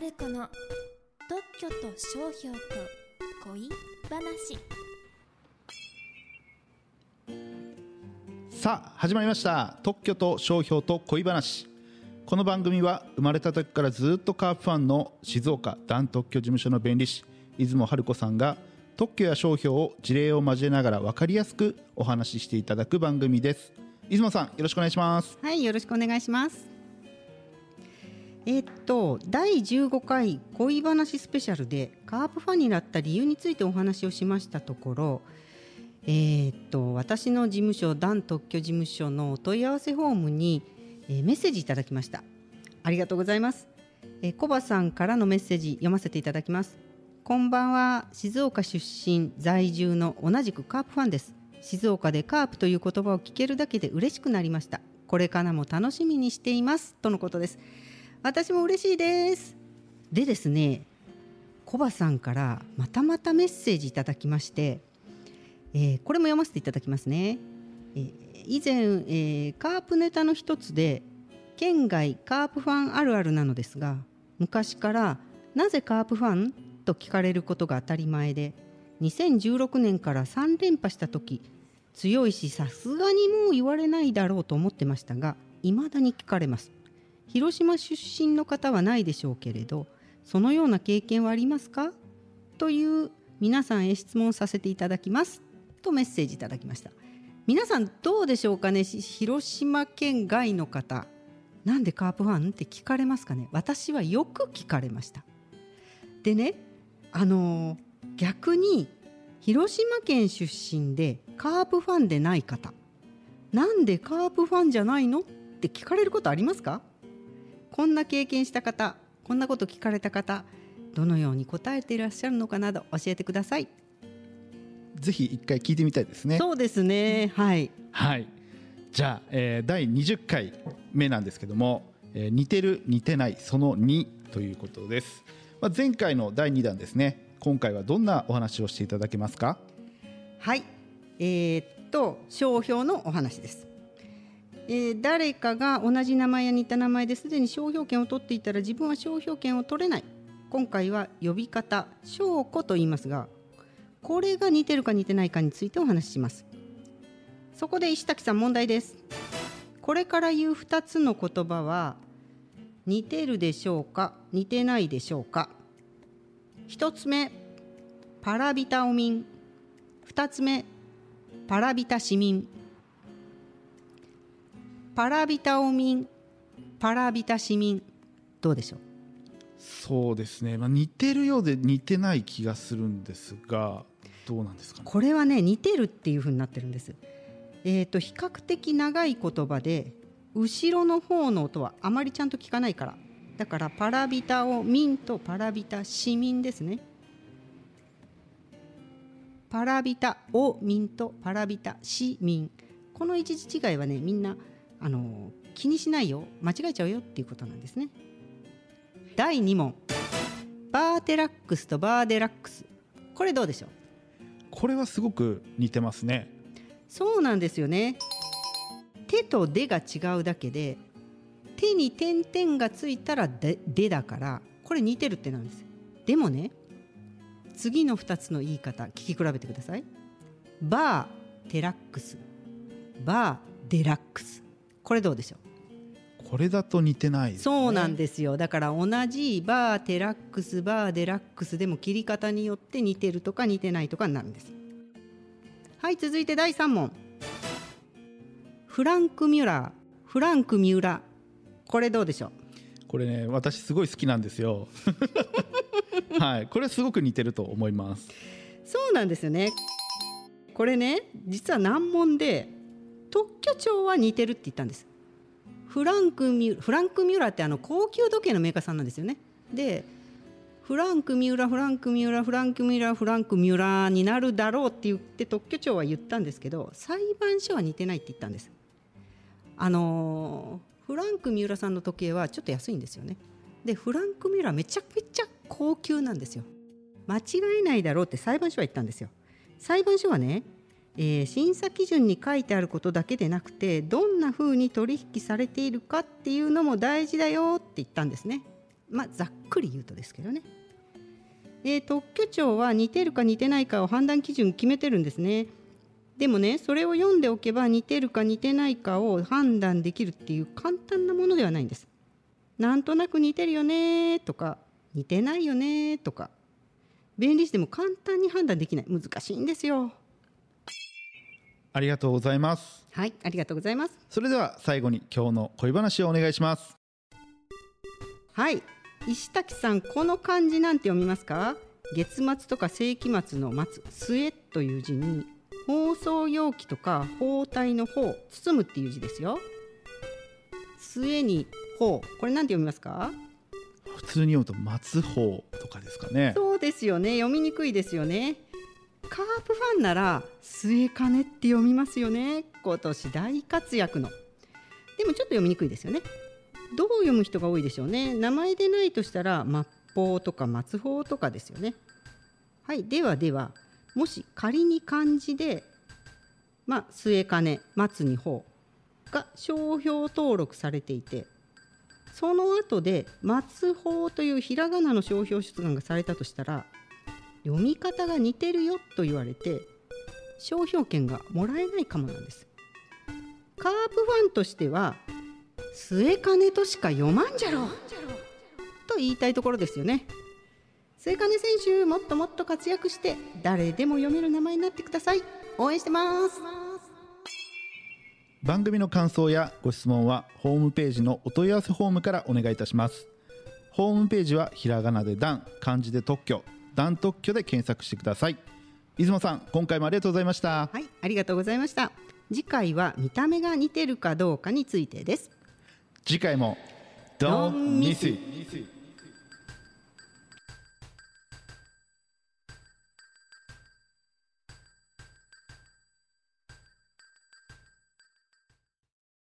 春子の特許と商標と恋話。さあ始まりました。特許と商標と恋話。この番組は生まれた時からずっとカープファンの静岡ダン特許事務所の弁理士出雲春子さんが特許や商標を事例を交えながら分かりやすくお話ししていただく番組です。出雲さんよろしくお願いします。はい、よろしくお願いします。えーっと第15回恋話スペシャルでカープファンになった理由についてお話をしましたところ、えーっと私の事務所ダン特許事務所のお問い合わせフォームに、えーメッセージいただきました。ありがとうございます。えー、コバさんからのメッセージ読ませていただきます。こんばんは静岡出身在住の同じくカープファンです静岡でカープという言葉を聞けるだけで嬉しくなりましたこれからも楽しみにしていますとのことです私も嬉しいです。でですねコバさんからまたまたメッセージいただきまして、えーこれも読ませていただきますね、えー以前、えーカープネタの一つで県外カープファンあるあるなのですが昔からなぜカープファンと聞かれることが当たり前で2016年から3連覇した時強いしさすがにもう言われないだろうと思ってましたが未だに聞かれます。広島出身の方はないでしょうけれどそのような経験はありますか？という皆さんへ質問させていただきます。とメッセージいただきました。皆さんどうでしょうかね？広島県外の方。なんでカープファンって聞かれますかね？私はよく聞かれました。でねあのー逆に広島県出身でカープファンでない方。なんでカープファンじゃないの？って聞かれることありますか？こんな経験した方こんなこと聞かれた方どのように答えていらっしゃるのかなど教えてください、ぜひ一回聞いてみたいですね。そうですね。はい。はい。じゃあ、えー第20回目なんですけども、えー似てる似てないその2ということです、まあ、前回の第2弾ですね。今回はどんなお話をしていただけますか？はい。えーっと商標のお話です、えー誰かが同じ名前や似た名前ですでに商標権を取っていたら自分は商標権を取れない。今回は呼び方証拠と言いますがこれが似てるか似てないかについてお話しします。そこで石滝さん問題です。これから言う2つの言葉は似てるでしょうか似てないでしょうか。1つ目パラビタオミン2つ目パラビタ市民。パラビタオミンパラビタ市民どうでしょう？そうですね、まあ、似てるようで似てない気がするんですがどうなんですかね？これはね似てるっていう風になってるんです。えっ、と比較的長い言葉で後ろの方の音はあまりちゃんと聞かないから。だからパラビタオミンとパラビタ市民ですね。パラビタオミンとパラビタ市民この一時違いはねみんなあの気にしないよ。間違えちゃうよっていうことなんですね。第2問。バーテラックスとバーデラックス。これどうでしょう？これはすごく似てますね。そうなんですよね。手と手が違うだけで手に点々がついたらで「で」だからこれ似てるってなんです。でもね次の2つの言い方聞き比べてください。バーテラックス。バーデラックスこれどうでしょう？これだと似てないね、そうなんですよ。だから同じバーテラックスバーデラックスでも切り方によって似てるとか似てないとかになるんです。はい続いて第3問。フランク・ミュラー。フランク・ミュラー。これどうでしょう？これね私すごい好きなんですよ。はい。これすごく似てると思います。そうなんですよね。これね実は難問で特許庁は似てるって言ったんです。フランク・ミュフランク・ミュラーってあの高級時計のメーカーさんなんですよね。でフランク・ミュラフランク・ミュラフランク・ミュラフランク・ミュラになるだろうって言って特許庁は言ったんですけど裁判所は似てないって言ったんです。あのフランク・ミュラさんの時計はちょっと安いんですよね。でフランク・ミュラめちゃめちゃ高級なんですよ。間違えないだろうって裁判所は言ったんですよ。裁判所はね、えー審査基準に書いてあることだけでなくてどんな風に取引されているかっていうのも大事だよって言ったんですね。まあざっくり言うとですけどね、えー特許庁は似てるか似てないかを判断基準決めてるんですね。でもねそれを読んでおけば似てるか似てないかを判断できるっていう簡単なものではないんです。なんとなく似てるよねとか似てないよねとか。弁理士でも簡単に判断できない。難しいんですよ。ありがとうございます。はいありがとうございます。それでは最後に今日の恋話をお願いします。はい。石滝さんこの漢字なんて読みますか？月末とか世紀末の末末という字に包装容器とか包帯の包包むっていう字ですよ。末に包これなんて読みますか？普通に読むと松穂とかですかね。そうですよね。読みにくいですよねカープファンなら末金って読みますよね。今年大活躍の。でもちょっと読みにくいですよね。どう読む人が多いでしょうね。名前でないとしたら末法とか末法とかですよね。はいではではもし仮に漢字でまあ末金末に法が商標登録されていてその後で松法というひらがなの商標出願がされたとしたら読み方が似てるよと言われて商標権がもらえないかもなんです。カープファンとしては末金としか読まんじゃろうと言いたいところですよね。末金選手もっともっと活躍して誰でも読める名前になってください。応援してます。番組の感想やご質問はホームページのお問い合わせフォームからお願いいたします。ホームページはひらがなで段漢字で特許。段特許で検索してください。出雲さん今回もありがとうございました。はいありがとうございました。次回は見た目が似てるかどうかについてです。次回も Don't miss it